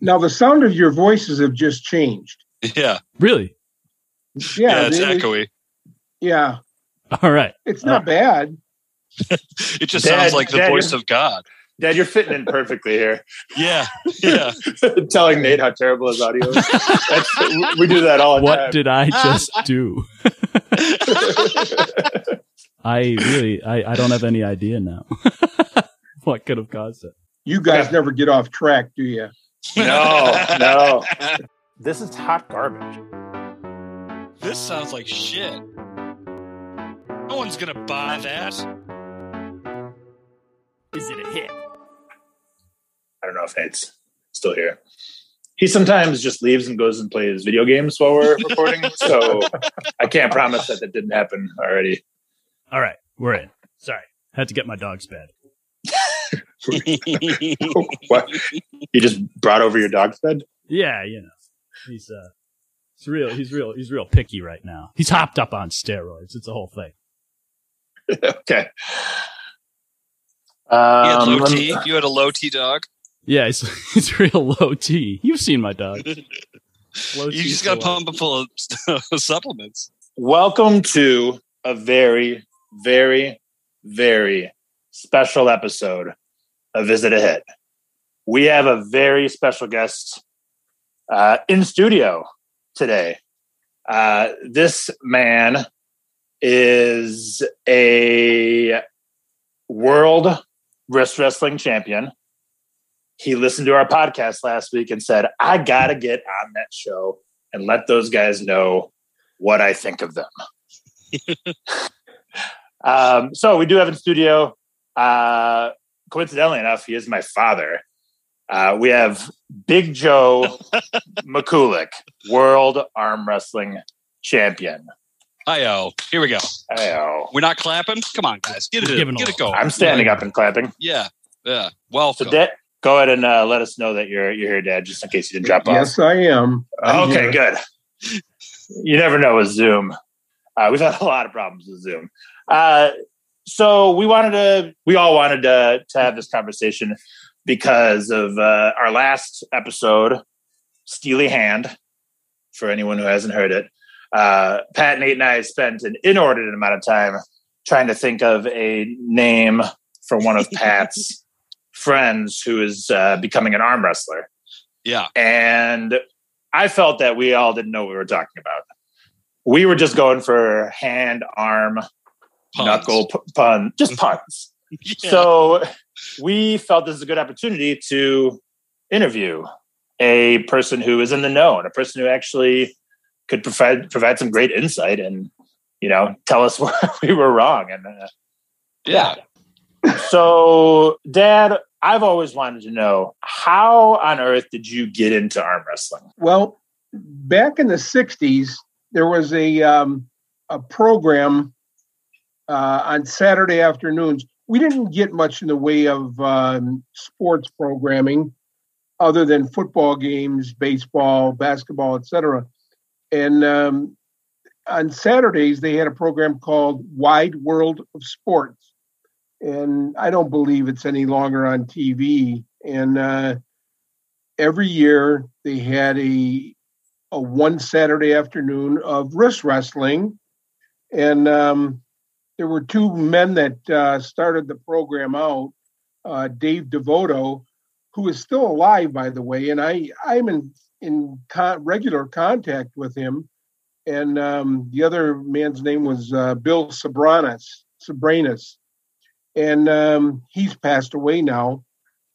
Now the sound of your voices have just changed. Yeah. Really? Yeah, Yeah, it's they- echoey. Yeah, All right. it's not bad. It just Dad- sounds like the Dad, voice of God. Dad, you're fitting in perfectly here. Yeah. Yeah. Telling Nate how terrible his audio is. That's, we do that all the time. What time. did I just do? I really, I, I don't have any idea now. what could have caused it? You guys Okay. never get off track, do you? No, no. This is hot garbage. This sounds like shit. No one's gonna buy that. Is it a hit? I don't know if Nate's still here. He sometimes just leaves and goes and plays video games while we're recording. so I can't promise that that didn't happen already. All right, we're in. Sorry, had to get my dog's bed. What? You just brought over your dog's bed? Yeah, you know, he's uh, he's real. He's real. He's real picky right now. He's hopped up on steroids. It's a whole thing. okay. You had Um, low me- T. You had a low T dog. Yeah, he's he's real low T. You've seen my dog. Low You just got to pump it full of supplements. welcome to a very, very, very special episode of Visit ahead. We have a very special guest uh, in studio today. Uh, this man is a world wrist wrestling champion. He listened to our podcast last week and said, I got to get on that show and let those guys know what I think of them. um, so we do have in studio, uh, coincidentally enough, he is my father. Uh, we have Big Joe McCulick, world arm wrestling champion. Hi, oh, here we go. Ayo. We're not clapping. Come on, guys, get it, We're in. get it going. I'm standing up and clapping. Yeah, yeah. Well, so, Welcome. Dad, go ahead and uh, let us know that you're you're here, Dad, just in case you didn't drop off. Yes, I am. I'm okay, here. good. You never know with Zoom. Uh, we've had a lot of problems with Zoom. Uh, so we wanted to, we all wanted to, to have this conversation because of uh, our last episode, Steely Hand. For anyone who hasn't heard it, uh, Pat, Nate, and I spent an inordinate amount of time trying to think of a name for one of Pat's friends who is uh, becoming an arm wrestler yeah, and I felt that we all didn't know what we were talking about. We were just going for hand, arm, Puns. knuckle p- pun, just puns. Yeah. So we felt this is a good opportunity to interview a person who is in the know and a person who actually could provide provide some great insight and you know tell us where we were wrong. And uh, yeah. so, Dad, I've always wanted to know how on earth did you get into arm wrestling? Well, back in the '60s, there was a um, a program uh, on Saturday afternoons. We didn't get much in the way of um, sports programming, other than football games, baseball, basketball, etc. And um, on Saturdays, they had a program called Wide World of Sports, and I don't believe it's any longer on TV. And uh, every year they had a a one Saturday afternoon of wrist wrestling, and um, there were two men that uh, started the program out. Uh, Dave Devoto, who is still alive, by the way, and I I'm in in con- regular contact with him. And um, the other man's name was uh, Bill Soberanes, Soberanes, and um, he's passed away now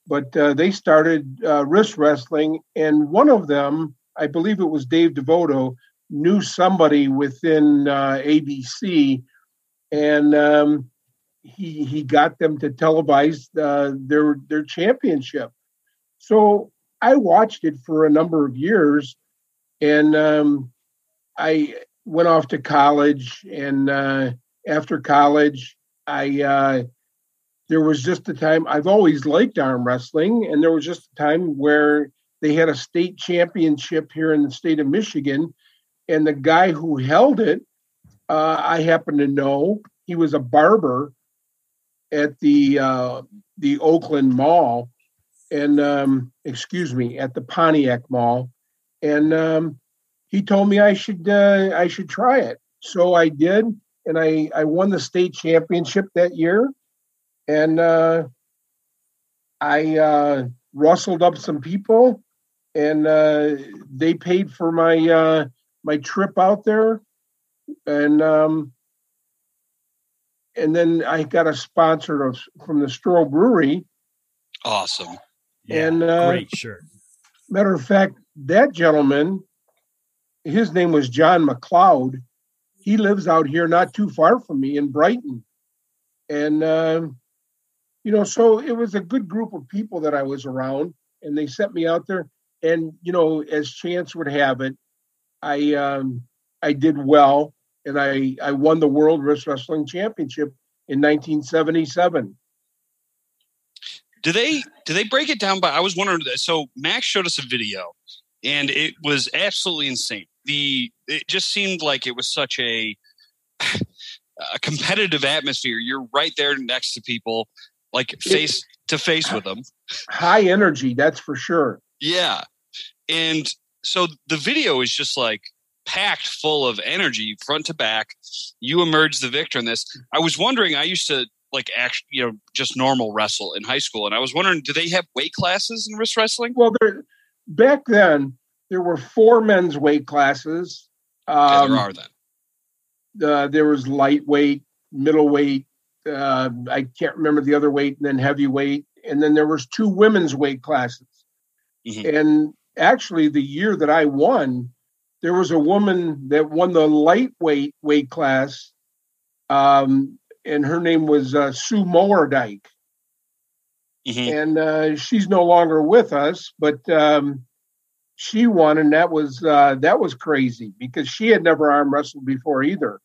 but uh, they started uh, wrist wrestling, and one of them, I believe it was Dave Devoto, knew somebody within uh, ABC, and um, he he got them to televise uh, their their championship. So I watched it for a number of years, and um, I went off to college, and uh, after college, I uh, there was just a time I've always liked arm wrestling, and there was just a time where they had a state championship here in the state of Michigan, and the guy who held it, uh, I happen to know he was a barber at the uh, the Oakland Mall, and um, excuse me, at the Pontiac Mall, and um, he told me I should uh, I should try it. So I did, and I I won the state championship that year, and uh, I uh, rustled up some people, and uh, they paid for my uh, my trip out there, and um, and then I got a sponsor of, from the Stroh Brewery. Awesome. Yeah, And, uh, great shirt. Matter of fact, that gentleman, his name was John McLeod. He lives out here not too far from me in Brighton. And, um, you know, so it was a good group of people that I was around, and they sent me out there. And, you know, as chance would have it, I um, I did well, and I, I won the World Wrist Wrestling Championship in 1977. Do they do they break it down by? I was wondering. So Max showed us a video, and it was absolutely insane. The it just seemed like it was such a a competitive atmosphere. You're right there next to people, like face to face with them. High energy, that's for sure. Yeah, and so the video is just like packed full of energy, front to back. You emerge the victor in this. I was wondering. I used to like actually, you know, just normal wrestle in high school, and I was wondering, do they have weight classes in wrist wrestling? Well, there, back then there were four men's weight classes. Yeah, Um, there are then. uh, there was lightweight, middleweight. Uh, I can't remember the other weight, and then heavyweight, and then there was two women's weight classes. Mhm. And actually, the year that I won, there was a woman that won the lightweight weight class, um, and her name was uh, Sue Mowerdike. Mhm. and uh, she's no longer with us, but um, she won, and that was uh, that was crazy because she had never arm wrestled before either.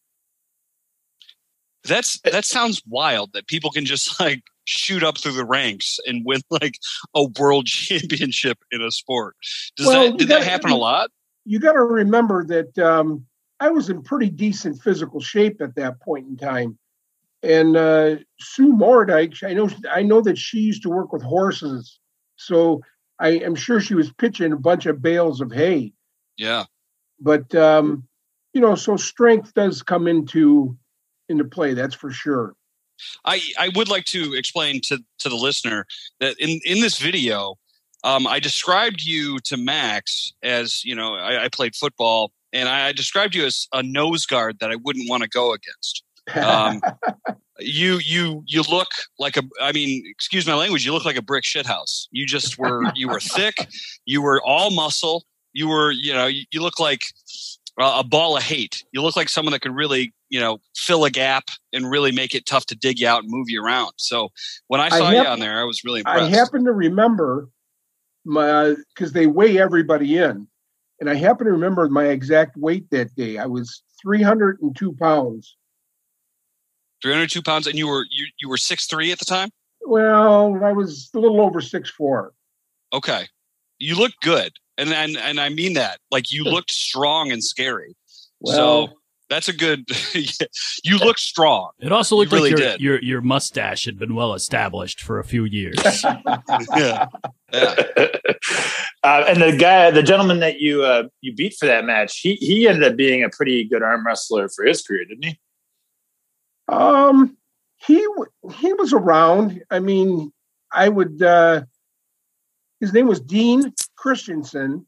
That's that sounds wild that people can just like shoot up through the ranks and win like a world championship in a sport. Does Well, that did that gotta- happen a lot? You got to remember that um, I was in pretty decent physical shape at that point in time, and uh, Sue Mordike, I know I know that she used to work with horses, so I am sure she was pitching a bunch of bales of hay. Yeah. But um, you know, so strength does come into into play. That's for sure. I, I would like to explain to, to the listener that in, in this video, um, I described you to Max as, you know, I, I played football and I described you as a nose guard that I wouldn't want to go against. Um, you you you look like a I mean, excuse my language, you look like a brick shithouse. You just were you were thick, you were all muscle, you were, you know, you, you look like a ball of hate. You look like someone that could really, you know, fill a gap and really make it tough to dig you out and move you around. So when I I saw you on there, I was really I impressed. happen to remember my uh, because they weigh everybody in, and I happen to remember my exact weight that day. I was 302 pounds. 302 pounds, and you were you you were six three at the time. Well, I was a little over six four. Okay, you look good, and and and I mean that. Like you looked strong and scary. Well, so that's a good. you look strong. It also looked really like your, did. your your mustache had been well established for a few years. Yeah. yeah. uh, and the guy, the gentleman that you uh, you beat for that match, he he ended up being a pretty good arm wrestler for his career, didn't he? um, he w- he was around. I mean, I would. uh His name was Dean Christensen,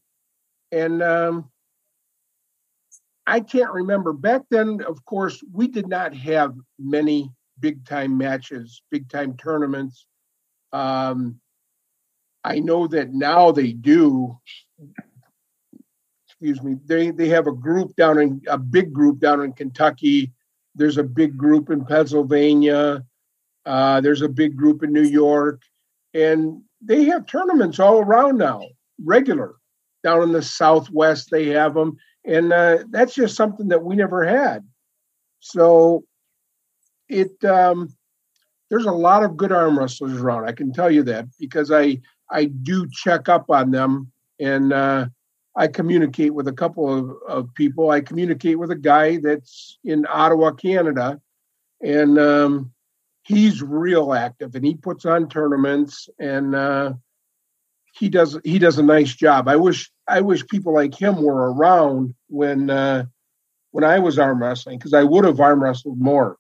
and um I can't remember back then. Of course, we did not have many big time matches, big time tournaments. Um, I know that now they do. Excuse me. They they have a group down in a big group down in Kentucky. There's a big group in Pennsylvania. Uh, there's a big group in New York, and they have tournaments all around now, regular. Down in the Southwest, they have them, and uh, that's just something that we never had. So, it um, there's a lot of good arm wrestlers around. I can tell you that because I I do check up on them and uh, I communicate with a couple of, of people. I communicate with a guy that's in Ottawa, Canada, and um, he's real active and he puts on tournaments and uh, he does he does a nice job. I wish I wish people like him were around when uh, when I was arm wrestling because I would have arm wrestled more.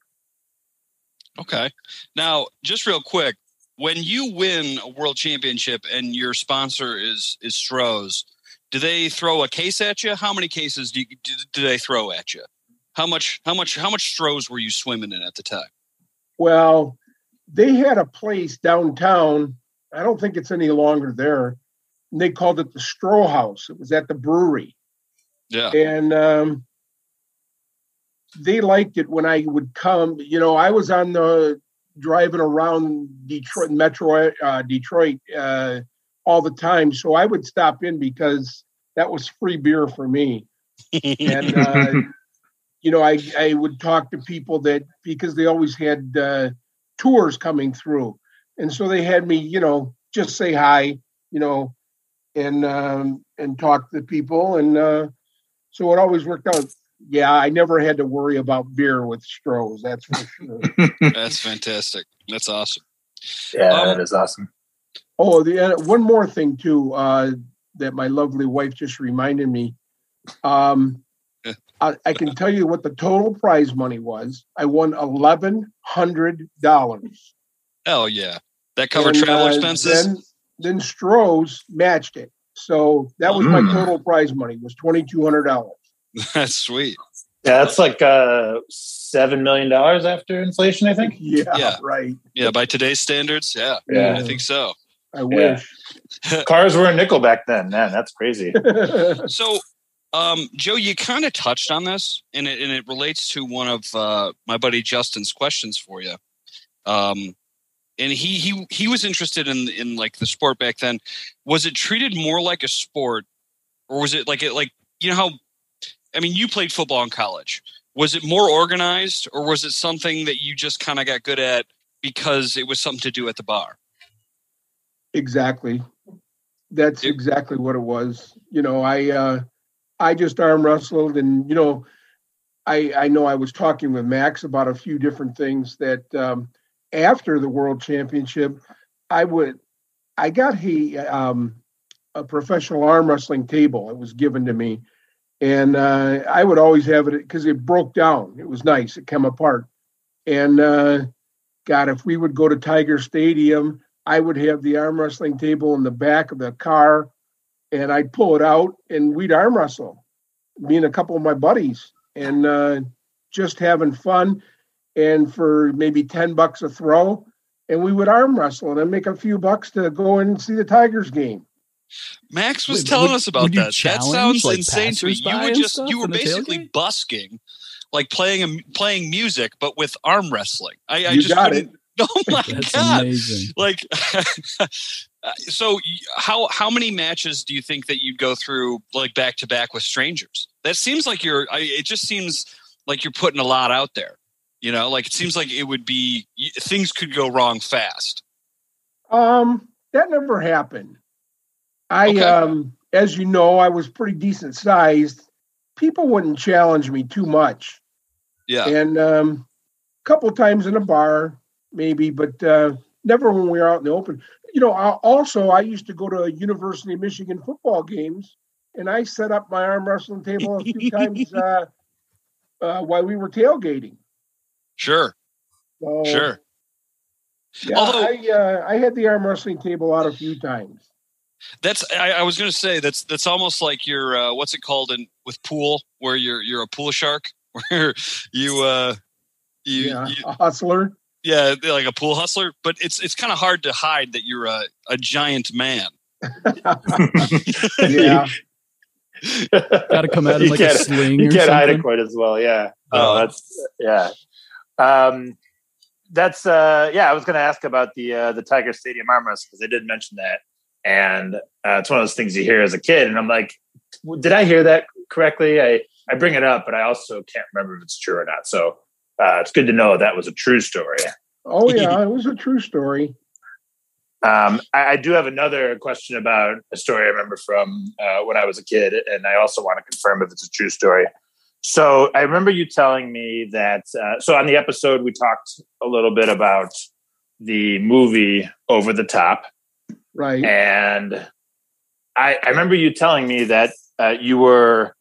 Okay. Now, just real quick, when you win a world championship and your sponsor is is Stroh's, do they throw a case at you? How many cases do, you, do, do they throw at you? How much how much how much Stroh's were you swimming in at the time? Well, they had a place downtown. I don't think it's any longer there. And they called it the Stroh House. It was at the brewery. Yeah. And um, they liked it when I would come. You know, I was on the driving around Detroit, Metro, uh, Detroit uh, all the time. So I would stop in because that was free beer for me. and, uh, you know, I, I would talk to people that because they always had uh, tours coming through. And so they had me, you know, just say hi, you know, and um, and talk to people. And uh, so it always worked out. Yeah, I never had to worry about beer with Stroh's. That's for sure. That's fantastic. That's awesome. Yeah, Um, that is awesome. Oh, the uh, one more thing too uh, that my lovely wife just reminded me. Um, I, I can tell you what the total prize money was. I won eleven hundred dollars. Hell yeah. That covered travel expenses? Then, then Stroh's matched it, so that was my Mm. total prize money was twenty two hundred dollars. That's sweet. Yeah, that's like uh, seven million dollars after inflation, I think. Yeah, Yeah. right. Yeah, by today's standards, yeah. Yeah. I think so. I wish. Cars were a nickel back then. Man, that's crazy. So, um, Joe, you kind of touched on this, and it and it relates to one of uh, my buddy Justin's questions for you. Um, and he he he was interested in in like the sport back then. Was it treated more like a sport, or was it like it like you know how? I mean, you played football in college. Was it more organized, or was it something that you just kind of got good at because it was something to do at the bar? Exactly. That's It- exactly what it was. You know, I uh I just arm wrestled and you know, I I know I was talking with Max about a few different things that um after the world championship I would I got a um a professional arm wrestling table. It was given to me. And uh I would always have it because it broke down. It was nice. It came apart. And uh God, if we would go to Tiger Stadium I would have the arm wrestling table in the back of the car and I'd pull it out and we'd arm wrestle, me and a couple of my buddies, and uh, just having fun. And for maybe 10 bucks a throw, and we would arm wrestle and then make a few bucks to go in and see the Tigers game. Max was Wait, telling would- us about that. That sounds like, insane to me. You were just you were basically tailgate? busking, like playing a, playing music, but with arm wrestling. I, I you just got couldn't- it. Oh my That's god! amazing. Like, uh, so how how many matches do you think that you'd go through like back to back with strangers? That seems like you're. I, it just seems like you're putting a lot out there. You know, like it seems like it would be things could go wrong fast. Um, that never happened. I, Okay. um, as you know, I was pretty decent sized. People wouldn't challenge me too much. Yeah, and um, a couple times in a bar, maybe, but uh, never when we were out in the open. You know, I, also I used to go to University of Michigan football games, and I set up my arm wrestling table a few times uh, uh, while we were tailgating. Sure, So, sure. Yeah, Although- I uh, I had the arm wrestling table out a few times. That's I, I was going to say that's that's almost like your uh, what's it called in with pool where you're you're a pool shark where you uh you yeah, you, a hustler. yeah like a pool hustler but it's it's kind of hard to hide that you're a, a giant man Yeah, Got to come at him You like a can't- sling you or can't hide it quite as well. Yeah. Oh. Oh, that's yeah. Um, that's uh, yeah. I was going to ask about the uh, the Tiger Stadium arm wrestle because they did mention that, and uh, it's one of those things you hear as a kid, and I'm like, did I hear that correctly? I I bring it up, but I also can't remember if it's true or not. So uh, it's good to know that was a true story. oh yeah, it was a true story. Um, I, I do have another question about a story I remember from uh, when I was a kid, and I also want to confirm if it's a true story. So I remember you telling me that. Uh, so on the episode, we talked a little bit about the movie Over the Top, Right. and I, I remember you telling me that uh, you were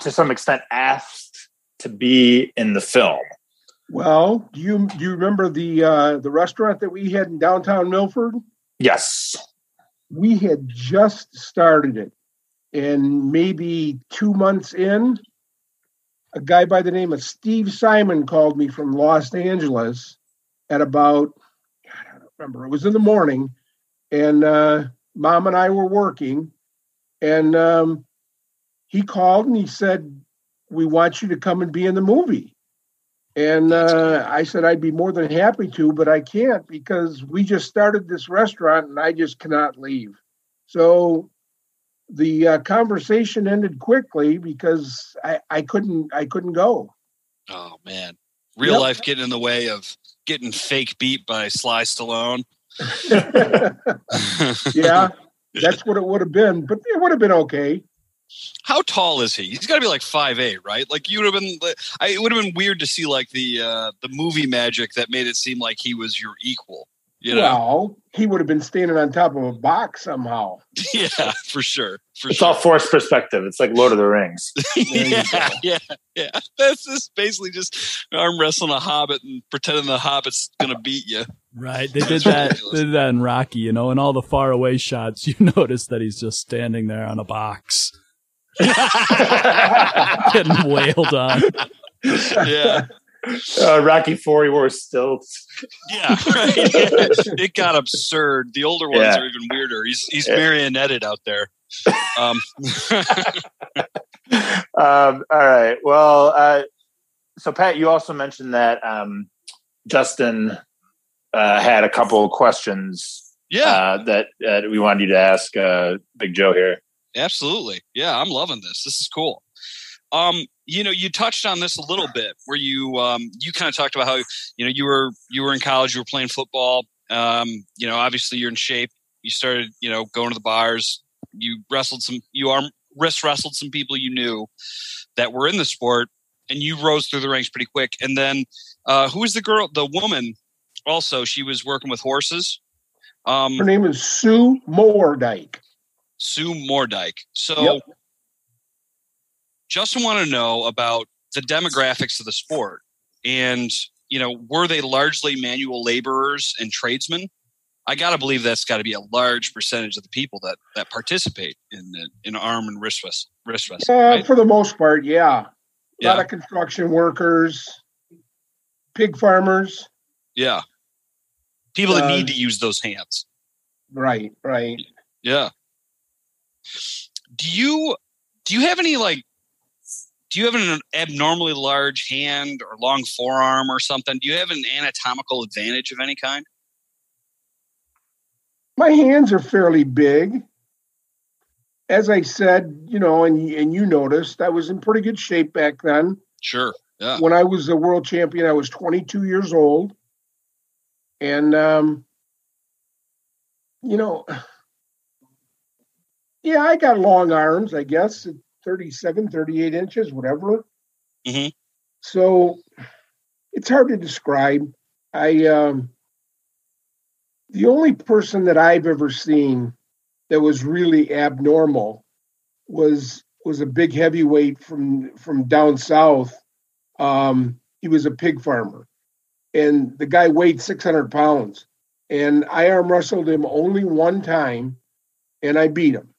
to some extent asked to be in the film. Well, do you do you remember the uh, the restaurant that we had in downtown Milford? Yes. We had just started it, and maybe two months in, a guy by the name of Steve Simon called me from Los Angeles at about God, I don't remember. It was in the morning, and uh, Mom and I were working, and um, he called and he said, "We want you to come and be in the movie." And uh, I said I'd be more than happy to, but I can't because we just started this restaurant and I just cannot leave. So the uh, conversation ended quickly because I, I couldn't I couldn't go. Oh man, real Yep. life getting in the way of getting fake beat by Sly Stallone. yeah, that's what it would have been, but it would have been okay. How tall is he? He's got to be like five eight, right? Like you would have been. I, it would have been weird to see like the uh, the movie magic that made it seem like he was your equal. You know? Well, he would have been standing on top of a box somehow. yeah, for sure. For It's sure. all forced perspective. It's like Lord of the Rings. yeah, yeah, yeah. That's just basically just arm wrestling a hobbit and pretending the hobbit's gonna beat you. Right. They did that. They did that in Rocky. You know, in all the far away shots, you notice that he's just standing there on a box, getting wailed on. yeah, Uh, Rocky Four, he wore stilts. yeah. Right. it got absurd. The older ones Yeah. are even weirder. He's he's Yeah. marionetted out there. Um, um, all right. Well, uh, so Pat, you also mentioned that um, Justin uh, had a couple of questions yeah, uh, that uh, we wanted you to ask uh, Big Joe here. Absolutely. Yeah, I'm loving this. This is cool. Um, you know, you touched on this a little bit where you um you kind of talked about how you know you were you were in college, you were playing football. Um, you know, obviously you're in shape. You started, you know, going to the bars. You wrestled some you arm wrist wrestled some people you knew that were in the sport and you rose through the ranks pretty quick. And then uh who was the girl the woman also she was working with horses. Um Her name is Sue Moordike. Sue Mordyke. So, Yep. Justin want to know about the demographics of the sport, and you know, were they largely manual laborers and tradesmen? I got to believe that's got to be a large percentage of the people that that participate in the, in arm and wrist wrestle, wrist wrestling. Uh, right? For the most part, yeah. A lot of construction workers, pig farmers. yeah. People that uh, need to use those hands. Right, right. Yeah. Do you do you have any like do you have an abnormally large hand or long forearm or something? Do you have an anatomical advantage of any kind? My hands are fairly big. As I said, you know, and and you noticed, I was in pretty good shape back then. Sure. Yeah. When I was the world champion, I was 22 years old. And um you know, yeah, I got long arms, I guess, at 37, 38 inches, whatever. Mhm. So it's hard to describe. I um the only person that I've ever seen that was really abnormal was was a big heavyweight from from down south. Um, he was a pig farmer, and the guy weighed 600 pounds. And I arm wrestled him only one time, and I beat him.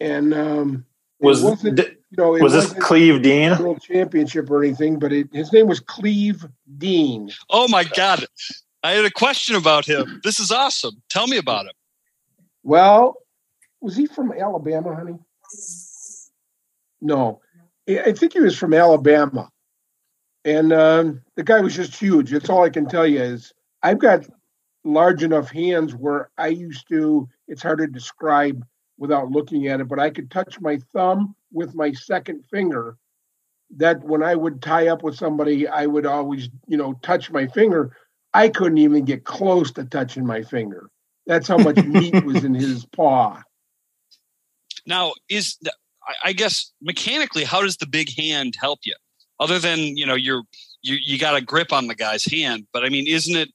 And um, Was wasn't, you know, was this wasn't Cleve Dean? world championship or anything, but it, his name was Cleve Dean. Oh my God. I had a question about him. This is awesome. Tell me about him. Well, was he from Alabama, honey? No, I I think he was from Alabama. And um, the guy was just huge. That's all I can tell you is I've got large enough hands where I used to, it's hard to describe without looking at it, but I could touch my thumb with my second finger. That when I would tie up with somebody, I would always, you know, touch my finger. I couldn't even get close to touching my finger. That's how much meat was in his paw. Now, is I- I guess mechanically, how does the big hand help you? Other than you know, you're you you got a grip on the guy's hand, but I mean, isn't it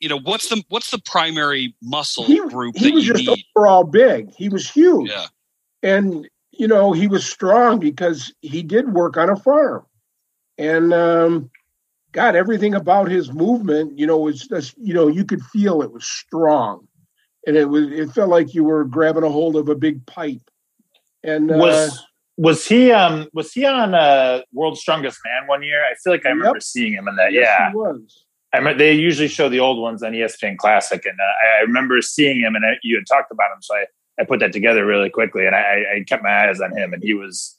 you know what's the what's the primary muscle He, group he that was you just need? overall big. He was huge. Yeah, and you know he was strong because he did work on a farm and um god everything about his movement you know was just you know you could feel it was strong and it was it felt like you were grabbing a hold of a big pipe and uh, was was he um was he on uh World's Strongest Man one year? I feel like I Yep. remember seeing him in that. yes, yeah, he was I remember they usually show the old ones on ESPN Classic, and uh, I remember seeing him, and I, you had talked about him, so I, I put that together really quickly, and I, I kept my eyes on him, and he was.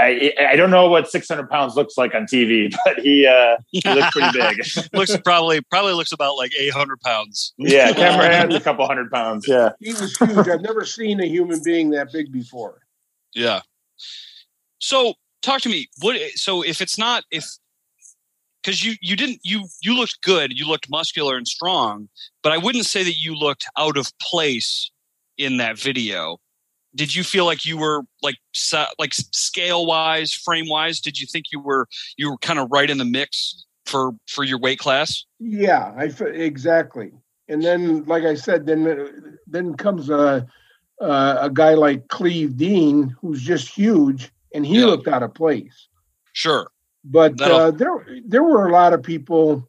I I don't know what 600 pounds looks like on TV, but he uh, he looked pretty big. looks probably probably looks about like 800 pounds. yeah, camera hands a couple hundred pounds. Yeah, he was huge i've never seen a human being that big before Yeah. So talk to me. What? So if it's not if because you you didn't you you looked good, you looked muscular and strong, but I wouldn't say that you looked out of place in that video. Did you feel like you were like like scale wise, frame wise? Did you think you were you were kind of right in the mix for for your weight class? Yeah, I exactly. And then, like I said, then uh, then comes a a, a guy like Cleve Dean, who's just huge, and he Yeah. looked out of place. Sure. But uh, there there were a lot of people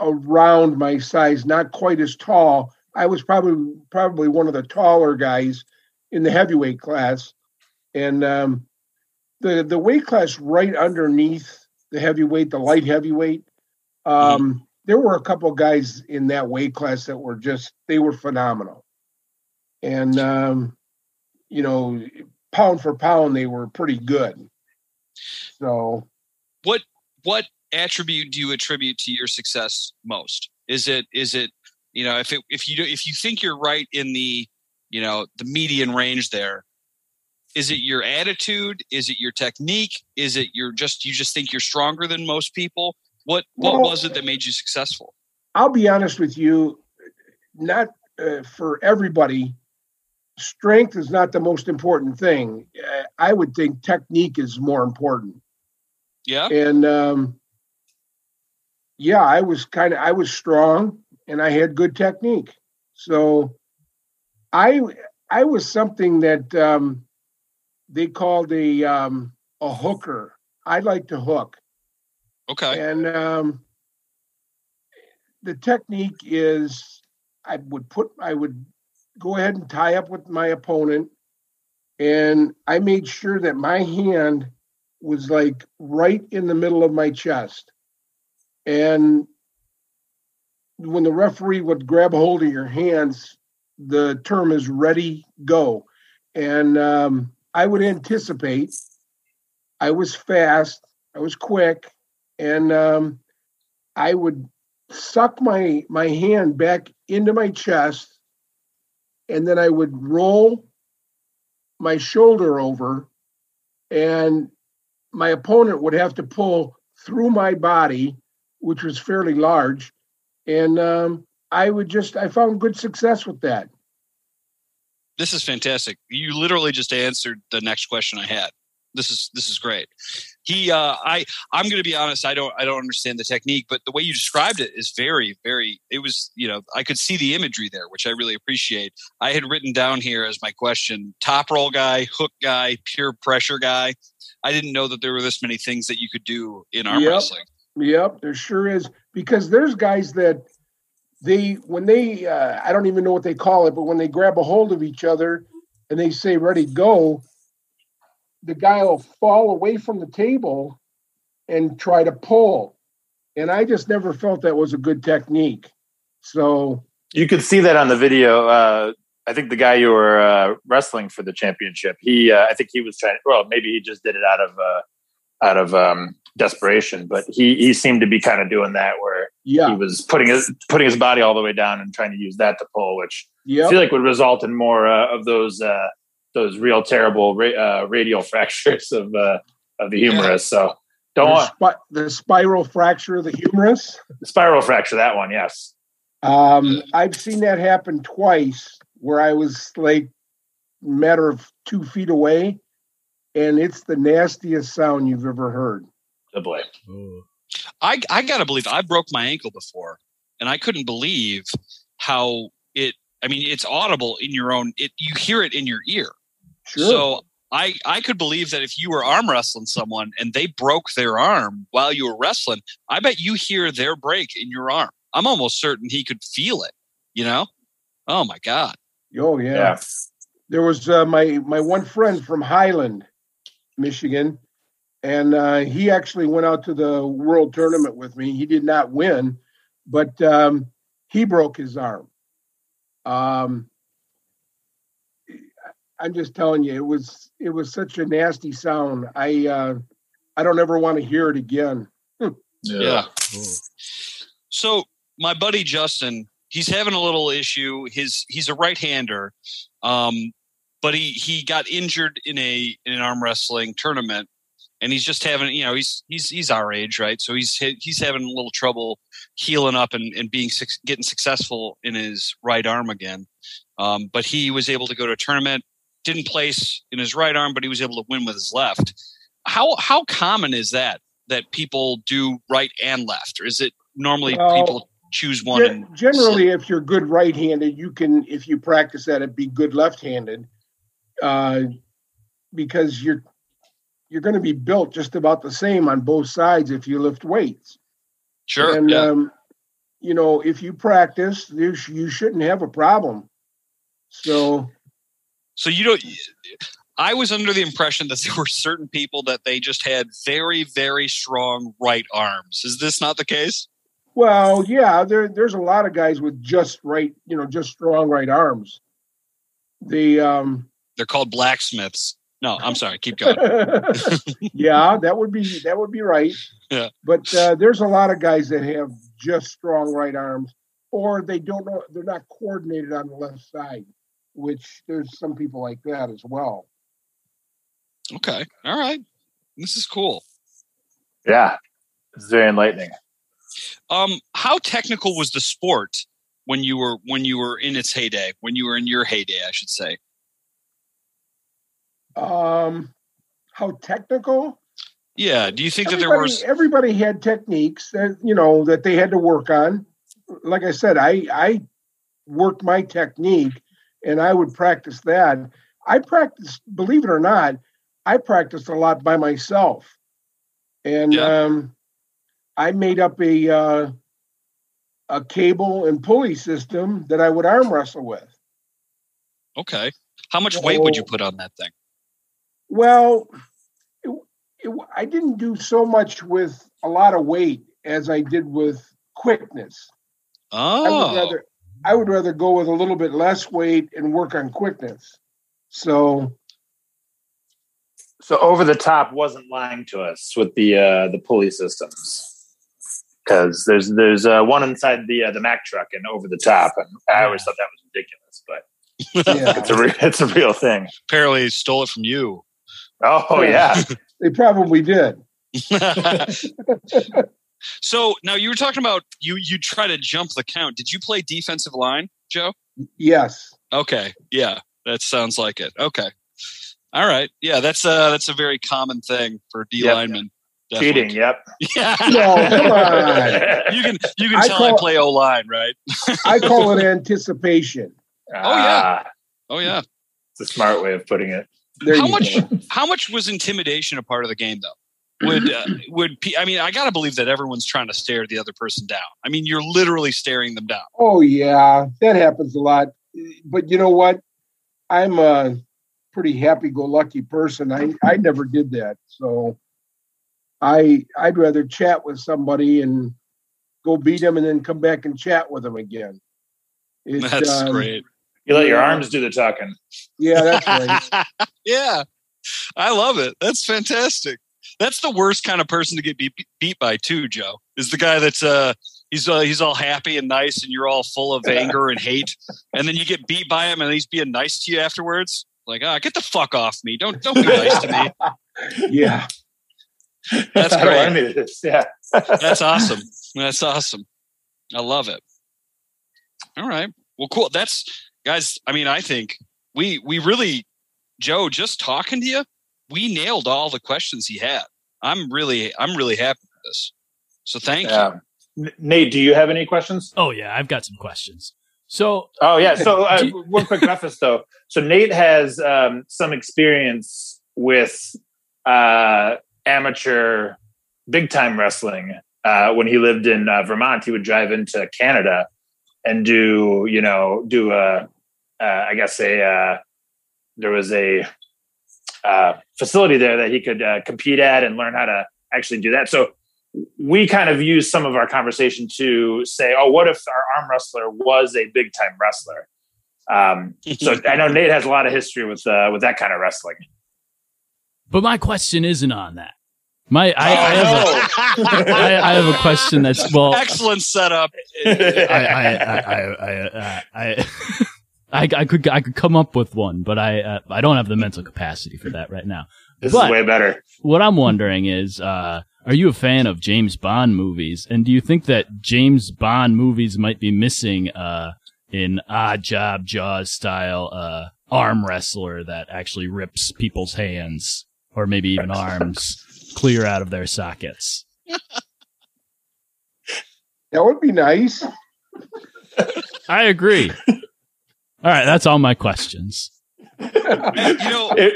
around my size, not quite as tall. I was probably probably one of the taller guys in the heavyweight class, and um, the the weight class right underneath the heavyweight, the light heavyweight. Um, There were a couple of guys in that weight class that were just they were phenomenal, and um, you know, pound for pound, they were pretty good. So what what attribute do you attribute to your success most is it is it you know if it if you do, if you think you're right in the you know the median range there is it your attitude is it your technique is it your just you just think you're stronger than most people what what Well- was it that made you successful I'll be honest with you, not uh, for everybody. Strength is not the most important thing. Uh, I would think technique is more important. Yeah And um, yeah, I was kind of I was strong and I had good technique. So I I was something that um, they called a um, a hooker. I like to hook. okay And um, the technique is I would put, I would go ahead and tie up with my opponent. And I made sure that my hand was like right in the middle of my chest. And when the referee would grab hold of your hands, the term is ready, go. And um, I would anticipate. I was fast, I was quick, and um, I would suck my my hand back into my chest, and then I would roll my shoulder over, and my opponent would have to pull through my body, which was fairly large, and um, I would just I found good success with that. this is fantastic you literally just answered the next question i had this is this is great. He uh i i'm gonna be honest i don't i don't understand the technique but the way you described it is very very it was you know i could see the imagery there which i really appreciate. I had written down here as my question top roll guy hook guy pure pressure guy. I didn't know that there were this many things that you could do in arm Yep. wrestling. Yep, there sure is because there's guys that they when they uh, I don't even know what they call it, but when they grab a hold of each other and they say ready go, the guy will fall away from the table and try to pull. And I just never felt that was a good technique. So you could see that on the video. Uh, I think the guy you were uh, wrestling for the championship, he, uh, I think he was trying. Well, maybe he just did it out of uh, out of um, desperation, but he he seemed to be kind of doing that where he was putting his putting his body all the way down and trying to use that to pull, which I feel like would result in more uh, of those uh, those real terrible ra- uh, radial fractures of uh, of the humerus. So don't the, want spi- the spiral fracture of the humerus. The spiral fracture that one. Yes. Um, I've seen that happen twice where I was like matter of two feet away, and it's the nastiest sound you've ever heard. Oh boy. I I gotta believe I broke my ankle before, and I couldn't believe how it. I mean, it's audible in your own. It you hear it in your ear. Sure. So I I could believe that if you were arm wrestling someone and they broke their arm while you were wrestling, I bet you hear their break in your arm. I'm almost certain he could feel it. You know? Oh my god. oh yeah. Yeah. There was uh, my my one friend from Highland, Michigan, and uh, he actually went out to the world tournament with me. He did not win, but um, he broke his arm. Um, I'm just telling you, it was it was such a nasty sound. I uh, I don't ever want to hear it again. Yeah. So my buddy Justin, he's having a little issue. His he's a right-hander, um, but he he got injured in a in an arm wrestling tournament, and he's just having you know he's he's he's our age, right? So he's he's having a little trouble healing up and and being getting successful in his right arm again. Um, but he was able to go to a tournament, didn't place in his right arm, but he was able to win with his left. How how common is that that people do right and left, or is it normally Well, people choose one? Generally, if you're good right-handed, you can, if you practice that, it be good left-handed, uh, because you're you're going to be built just about the same on both sides if you lift weights. sure, and yeah. um, you know, if you practice, you shouldn't have a problem. So So you don't. I was under the impression that there were certain people that they just had very, very strong right arms. Is this not the case? Well, yeah, there there's a lot of guys with just right, you know, just strong right arms. The um They're called blacksmiths. No, I'm sorry. Keep going. yeah, that would be that would be right. Yeah. But uh, there's a lot of guys that have just strong right arms, or they don't know they're not coordinated on the left side, which there's some people like that as well. Okay. All right. This is cool. Yeah. It's very enlightening. Um, how technical was the sport when you were when you were in its heyday? When you were in your heyday, I should say. Um, how technical? Yeah. Do you think that there was? everybody had techniques that you know that they had to work on. Like I said, I I worked my technique and I would practice that. I practiced, believe it or not, I practiced a lot by myself, and Yeah. um, I made up a uh, a cable and pulley system that I would arm wrestle with. Okay. How much weight would you Oh. put on that thing? Well, it, it, I didn't do so much with a lot of weight as I did with quickness. I would Oh, rather I would rather go with a little bit less weight and work on quickness. So So over the top wasn't lying to us with the uh, the pulley systems because there's there's uh, one inside the uh, the Mack truck and over the top, and I always thought that was ridiculous, but yeah, it's a re- it's a real thing. apparently he stole it from you. Oh yeah, they probably did. so now you were talking about you you try to jump the count. Did you play defensive line, Joe? Yes. Okay, yeah, that sounds like it. Okay, all right, yeah, that's uh that's a very common thing for D Yep. linemen. cheating. Yep. Yeah, No, come on. you can you can I tell I play O line, right? I call it anticipation. Oh, yeah. Ah, Oh yeah. it's a smart way of putting it. There How much go. how much was intimidation a part of the game though? Would uh, would pe- I mean I got to believe that everyone's trying to stare the other person down. I mean you're literally staring them down. Oh yeah, that happens a lot. But you know what? I'm a pretty happy-go-lucky person. I I never did that. So I I'd rather chat with somebody and go beat them and then come back and chat with them again. It, That's um, great. You let your arms do the talking. Yeah, that's right. yeah, I love it. That's fantastic. That's the worst kind of person to get beat, beat by too, Joe. Is the guy that's uh he's uh, he's all happy and nice, and you're all full of anger and hate, and then you get beat by him, and he's being nice to you afterwards. Like, ah, get the fuck off me! Don't don't be nice to me. yeah. That's great. Yeah. That's awesome. That's awesome. I love it. All right. Well, cool. That's guys. I mean, I think we we really, Joe, just talking to you, we nailed all the questions he had. I'm really I'm really happy with this. So thank you. Yeah. N- Nate, do you have any questions? Oh yeah, I've got some questions. So Oh yeah. So uh, you- one quick preface though. So Nate has um, some experience with uh, amateur big time wrestling. Uh, when he lived in uh, Vermont, he would drive into Canada and do you know do a uh, I guess a uh, there was a uh, facility there that he could uh, compete at and learn how to actually do that. So we kind of use some of our conversation to say, oh, what if our arm wrestler was a big time wrestler? Um, so I know Nate has a lot of history with uh, with that kind of wrestling. But my question isn't on that. My I, I, have, Oh, a, I, I have a question that's well. Excellent setup. I I I I I, uh, I, I, I could I could come up with one, but I uh, I don't have the mental capacity for that right now. this But- is way better. What I'm wondering is, uh, are you a fan of James Bond movies? And do you think that James Bond movies might be missing uh, an odd job Jaws style uh, arm wrestler that actually rips people's hands or maybe even arms clear out of their sockets? That would be nice. I agree. All right, that's all my questions. you know, It,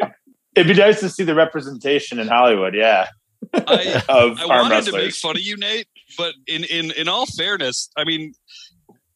it'd be nice to see the representation in Hollywood. Yeah, I, of I arm wanted to make fun of you, Nate, but in in in all fairness, I mean,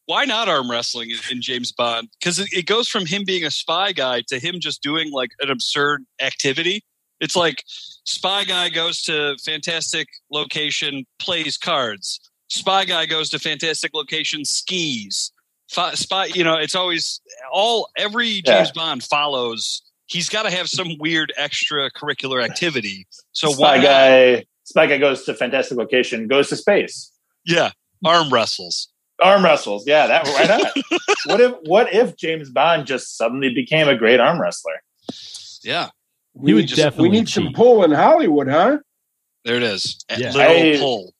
why not arm wrestling in, in James Bond? Because it, it goes from him being a spy guy to him just doing like an absurd activity. It's like spy guy goes to fantastic location, plays cards. Spy guy goes to fantastic location, skis. Fi- spy, you know, it's always all every Yeah. James Bond follows. He's got to have some weird extracurricular activity. So Spy why not? guy, spy guy goes to fantastic location, goes to space, Yeah, arm wrestles. arm wrestles. Yeah, that why not? what if what if James Bond just suddenly became a great arm wrestler? Yeah, He would need, definitely we need some pull in Hollywood, huh? there it is. A Yeah. Little I- pull.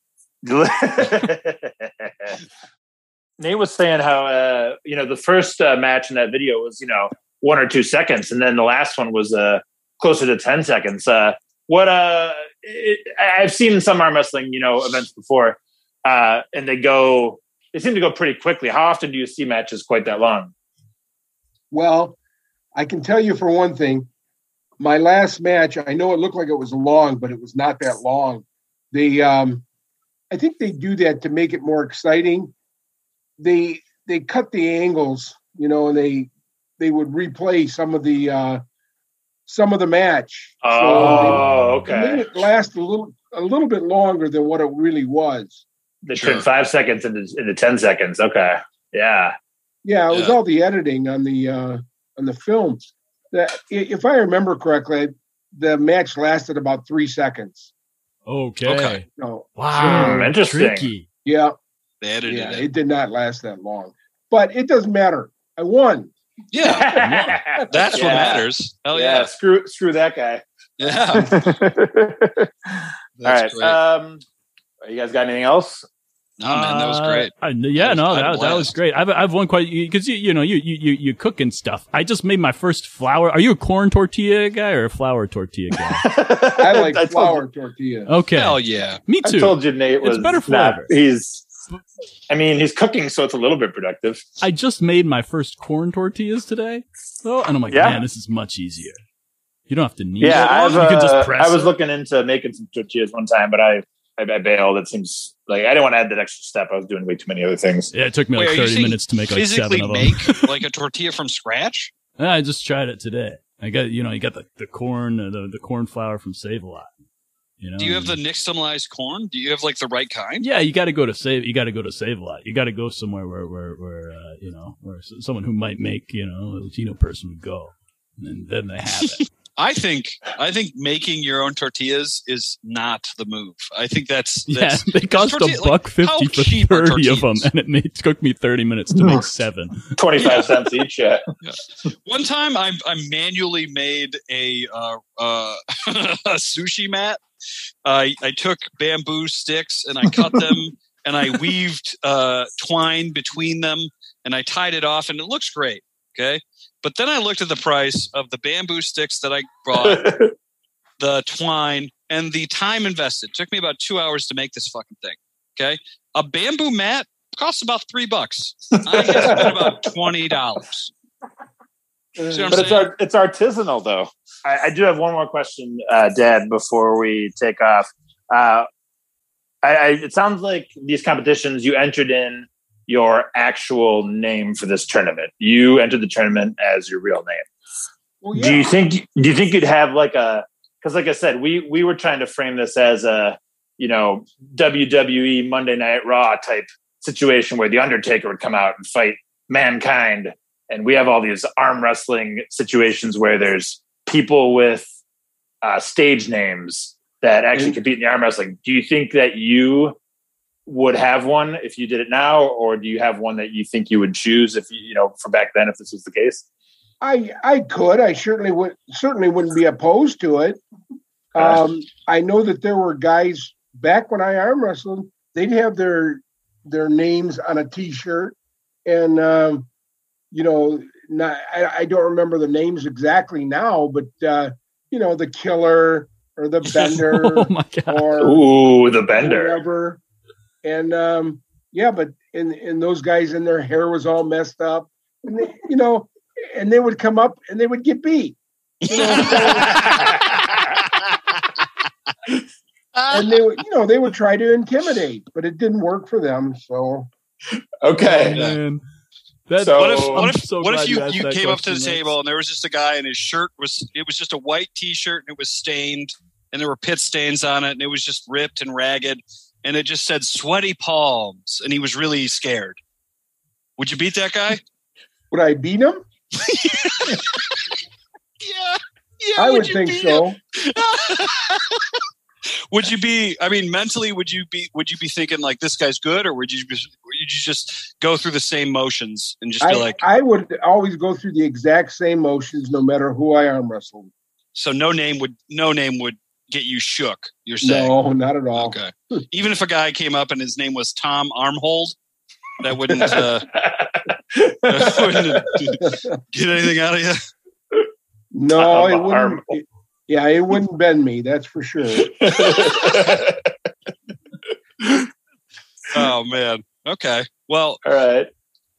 Nate was saying how uh, you know the first uh, match in that video was you know one or two seconds, and then the last one was uh, closer to ten seconds. Uh, what uh, it, I've seen some arm wrestling you know events before, uh, and they go they seem to go pretty quickly. How often do you see matches quite that long? Well, I can tell you for one thing, my last match, I know it looked like it was long, but it was not that long. They um I think they do that to make it more exciting. They they cut the angles, you know, and they they would replay some of the uh some of the match. Oh, they, they made okay. it last a little a little bit longer than what it really was. They Sure. turned five seconds into, into ten seconds. Okay, yeah. Yeah, it was Yeah. all the editing on the uh on the films. That if I remember correctly, the match lasted about three seconds. Okay. Okay. No, Wow. Hmm, interesting. Tricky. yeah, They edited yeah, it. it did not last that long, but it doesn't matter. I won. Yeah, that's what matters. Hell yeah, yeah. screw screw that guy. Yeah. All right. Great. Um, you guys got anything else? no, man, that was Uh, great. I- yeah, That was- no, I that, that was great. I've, I've one question because you, you know, you, you, you, you cook and stuff. I just made my first flour. Are you a corn tortilla guy or a flour tortilla guy? I like told flour tortilla. Okay. Hell yeah. Me too. I told you Nate It's was better not- flavor. he's. I mean, he's cooking, so it's a little bit productive. I just made my first corn tortillas today, though, and I'm like, Yeah. man, this is much easier. You don't have to knead Yeah, it. I've, you can uh, just press I was it. looking into making some tortillas one time, but I, I, I bailed. It seems like I didn't want to add that extra step. I was doing way too many other things. Yeah, it took me Wait, like 30 minutes to make like seven of them. make like a tortilla from scratch? I just tried it today. I got you know you got the, the corn uh, the the corn flour from Save a Lot. You know, Do you have the and- nixtamalized corn? Do you have like the right kind? Yeah, you got to go to save. You got to go to Save a Lot. You got to go somewhere where where where uh, you know where someone who might make you know a Latino person would go, and then they have it. I think I think making your own tortillas is not the move. I think that's, yeah, they cost tortilla- a buck how fifty for thirty of them, and it made, took me thirty minutes to make seven. Twenty five Yeah. cents each. Yeah. One time, I, I manually made a uh, uh, a sushi mat. I I took bamboo sticks and I cut them and I weaved uh, twine between them and I tied it off and it looks great. Okay, but then I looked at the price of the bamboo sticks that I bought, the twine, and the time invested. It took me about two hours to make this fucking thing. Okay, a bamboo mat costs about three bucks. I guess spent about twenty dollars. But it's art, it's artisanal though. I, I, do have one more question, uh, Dad, before we take off. Uh, I, I, it sounds like these competitions you entered in your actual name for this tournament. You entered the tournament as your real name. Well, yeah. Do you think? Do you think you'd have like a? Because, like I said, we we were trying to frame this as a you know WWE Monday Night Raw type situation where the Undertaker would come out and fight mankind, and we have all these arm wrestling situations where there's people with uh, stage names that actually mm-hmm. compete in the arm wrestling. Do you think that you would have one if you did it now, or do you have one that you think you would choose if you, you know, from back then, if this was the case? I I could. I certainly would. Certainly wouldn't be opposed to it. Um, I know that there were guys back when I arm wrestled. They'd have their their names on a T-shirt, and um, you know, not, I, I, don't remember the names exactly now, but uh, you know, the Killer or the Bender, oh or ooh, the Bender, whatever. And um, yeah, but and and those guys and their hair was all messed up, and they, you know, and they would come up and they would get beat. You know, and they would, you know, they would try to intimidate, but it didn't work for them. So, okay. Oh, that, so, what if um, what if, so what if you, you, came up to the table and there was just a guy and his shirt was it was just a white t-shirt and it was stained and there were pit stains on it and it was just ripped and ragged and it just said sweaty palms and he was really scared. Would you beat that guy? Would I beat him? yeah. Yeah, I would, would think so. would you be? I mean, mentally, would you be? Would you be thinking like this guy's good, or would you? Would you just go through the same motions and just I, be like? I would always go through the exact same motions, no matter who I arm wrestled. So no name would no name would get you shook. You're saying no, not at all. Okay, even if a guy came up and his name was Tom Armhold, that wouldn't. Uh, get anything out of you? No, it wouldn't. It, yeah, it wouldn't bend me. That's for sure. oh man. Okay. Well. All right.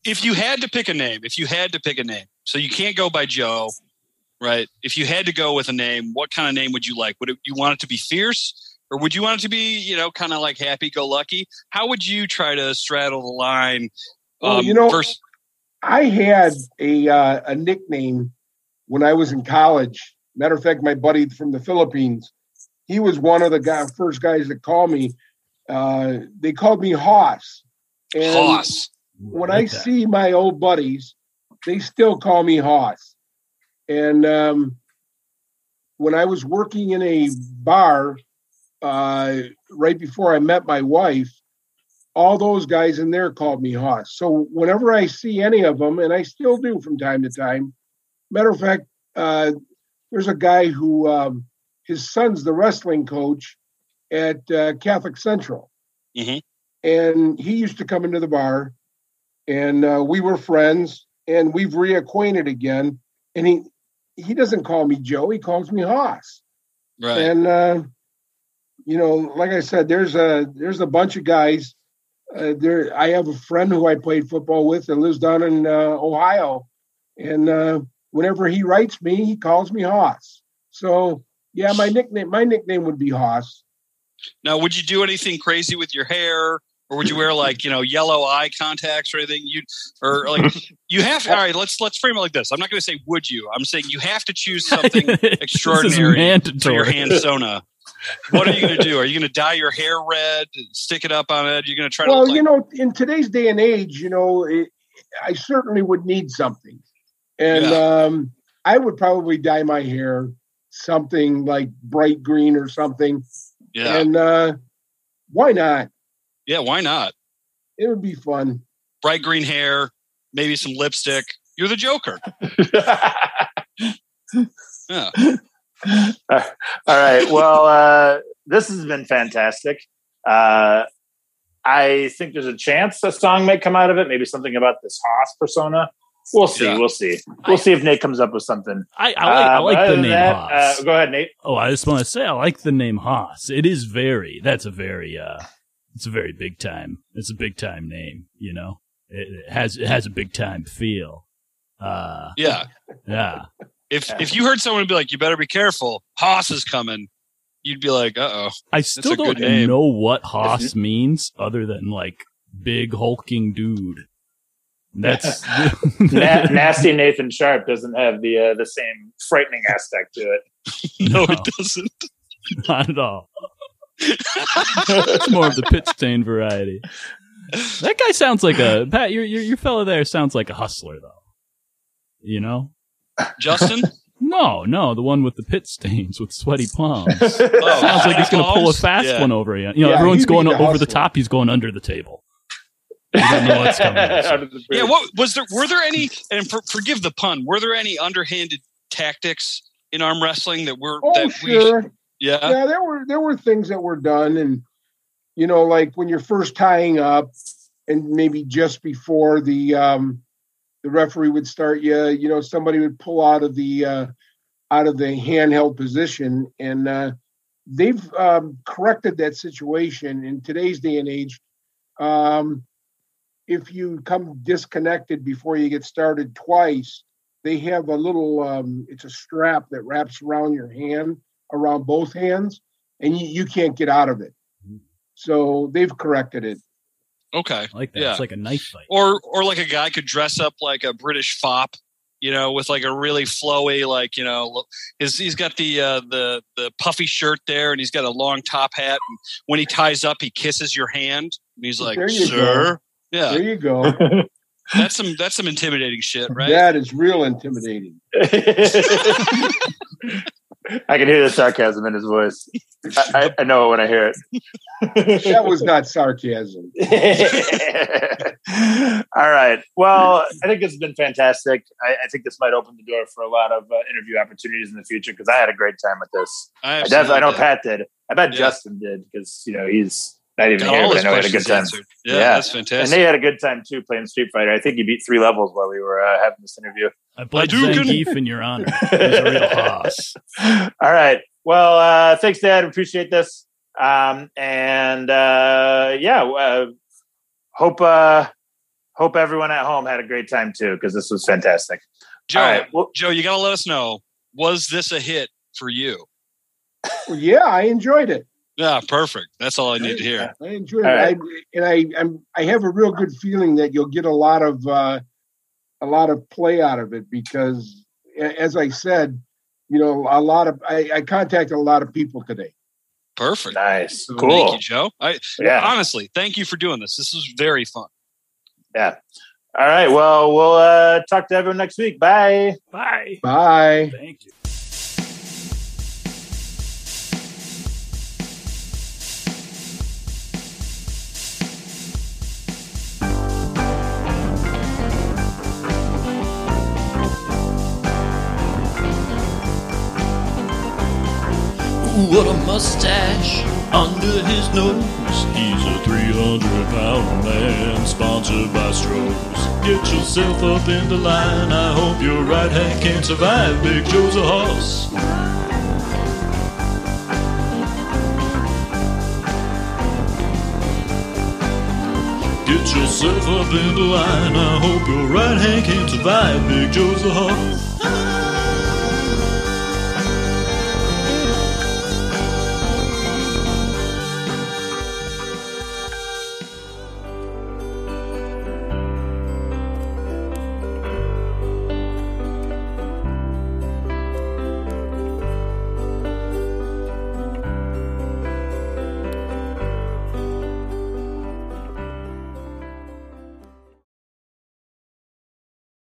If you had to pick a name, if you had to pick a name, so you can't go by Joe, right? If you had to go with a name, what kind of name would you like? Would it, you want it to be fierce, or would you want it to be, you know, kind of like happy go lucky? How would you try to straddle the line? Um, well, you know, versus- I had a uh, a nickname when I was in college. Matter of fact, my buddy from the Philippines, he was one of the guy, first guys that called me. Uh, they called me Hoss. And Hoss. When I, see my old buddies, they still call me Hoss. And um, when I was working in a bar uh, right before I met my wife, all those guys in there called me Hoss. So whenever I see any of them, and I still do from time to time, matter of fact, uh, there's a guy who um, his son's the wrestling coach at uh, Catholic Central, mm-hmm. And he used to come into the bar, and uh, we were friends, and we've reacquainted again. And he he doesn't call me Joe; he calls me Hoss. Right. And uh, you know, like I said, there's a there's a bunch of guys uh, there I have a friend who I played football with that lives down in uh, Ohio, and uh, whenever he writes me, he calls me Hoss. So yeah, my nickname my nickname would be Hoss. Now, would you do anything crazy with your hair? Or would you wear like you know yellow eye contacts or anything? You or like you have. All right, let's let's frame it like this. I'm not going to say would you. I'm saying you have to choose something extraordinary for your hand sona what are you going to do? Are you going to dye your hair red, stick it up on it? You're going to try well, to. Well, you know, in today's day and age, you know, it, I certainly would need something, and yeah. um, I would probably dye my hair something like bright green or something. Yeah. And uh, why not? Yeah, why not? It would be fun. Bright green hair, maybe some lipstick. You're the Joker. yeah. All right. Well, uh, this has been fantastic. Uh, I think there's a chance a song may come out of it. Maybe something about this Hoss persona. We'll see. Yeah. We'll see. We'll I, see if Nate comes up with something. I, I like, I like uh, the name that, Hoss. Uh, go ahead, Nate. Oh, I just want to say I like the name Hoss. It is very. That's a very uh, it's a very big time. It's a big time name. You know, it, it has it has a big time feel. Uh, Yeah. yeah. If if you heard someone be like, "You better be careful, Hoss is coming," you'd be like, "Uh oh." I a still don't know what Hoss means other than like big hulking dude. That's Na- nasty Nathan Sharp doesn't have the uh, the same frightening aspect to it. No, No. it doesn't. not at all. It's more of the pit stain variety. That guy sounds like a Pat. Your your your fella there sounds like a hustler though. You know? Justin, No, no, the one with the pit stains with sweaty palms. Oh. Sounds like he's going to pull a fast Yeah. one over you. You know, Yeah, everyone's going the over the top. He's going under the table. You don't know what's coming. Out yeah. What was there? Were there any? And for, forgive the pun. Were there any underhanded tactics in arm wrestling that were Oh, that sure. we? Yeah. yeah, there were there were things that were done, and you know, like when you're first tying up, and maybe just before the um, the referee would start you, you know, somebody would pull out of the uh, out of the handheld position, and uh, they've um, corrected that situation in today's day and age. Um, if you come disconnected before you get started twice, they have a little um, it's a strap that wraps around your hand around both hands and you, you can't get out of it so they've corrected it Okay. I like that. Yeah. It's like a knife fight. Or or like a guy could dress up like a British fop, you know, with like a really flowy, like you know, lo- his he's got the uh, the the puffy shirt there, and he's got a long top hat. And when he ties up, he kisses your hand, and he's like, There you "Sir." Yeah, there you go that's some that's some intimidating shit, right? that is real intimidating I can hear the sarcasm in his voice. I, I, I know it when I hear it. that was not sarcasm All right. Well, I think this has been fantastic. I, I think this might open the door for a lot of uh, interview opportunities in the future because I had a great time with this. I, I, absolutely definitely, I know. Pat did. I bet Yeah. Justin did because you know he's not even Got here, but I know he had a good time. answered. Yeah, Yeah. that's fantastic. And fantastic. they had a good time too playing Street Fighter. I think you beat three levels while we were uh, having this interview. I played Hadouken. Zangief in your honor. It was a real Hoss. All right. Well, uh, thanks, Dad. Appreciate this. Um, and uh, yeah, uh, hope uh, hope everyone at home had a great time too because this was fantastic. Joe, All right. Well, Joe, you got to let us know. Was this a hit for you? well, yeah i enjoyed it Yeah, perfect. That's all I need to hear. i enjoyed All it right. I, and i I'm, i have a real good feeling that you'll get a lot of uh, a lot of play out of it because as i said you know a lot of i, I contacted a lot of people today Perfect. nice, Thank Thank cool. you, Joe. I Yeah, honestly, thank you for doing this. This was very fun. yeah. All right. Well, we'll uh, talk to everyone next week. Bye. Bye. bye Thank you. Mustache under his nose. He's a 300 pound man, sponsored by Strohs. Get yourself up in the line. I hope your right hand can survive. Big Joe's a horse. Get yourself up in the line. I hope your right hand can survive. Big Joe's a horse.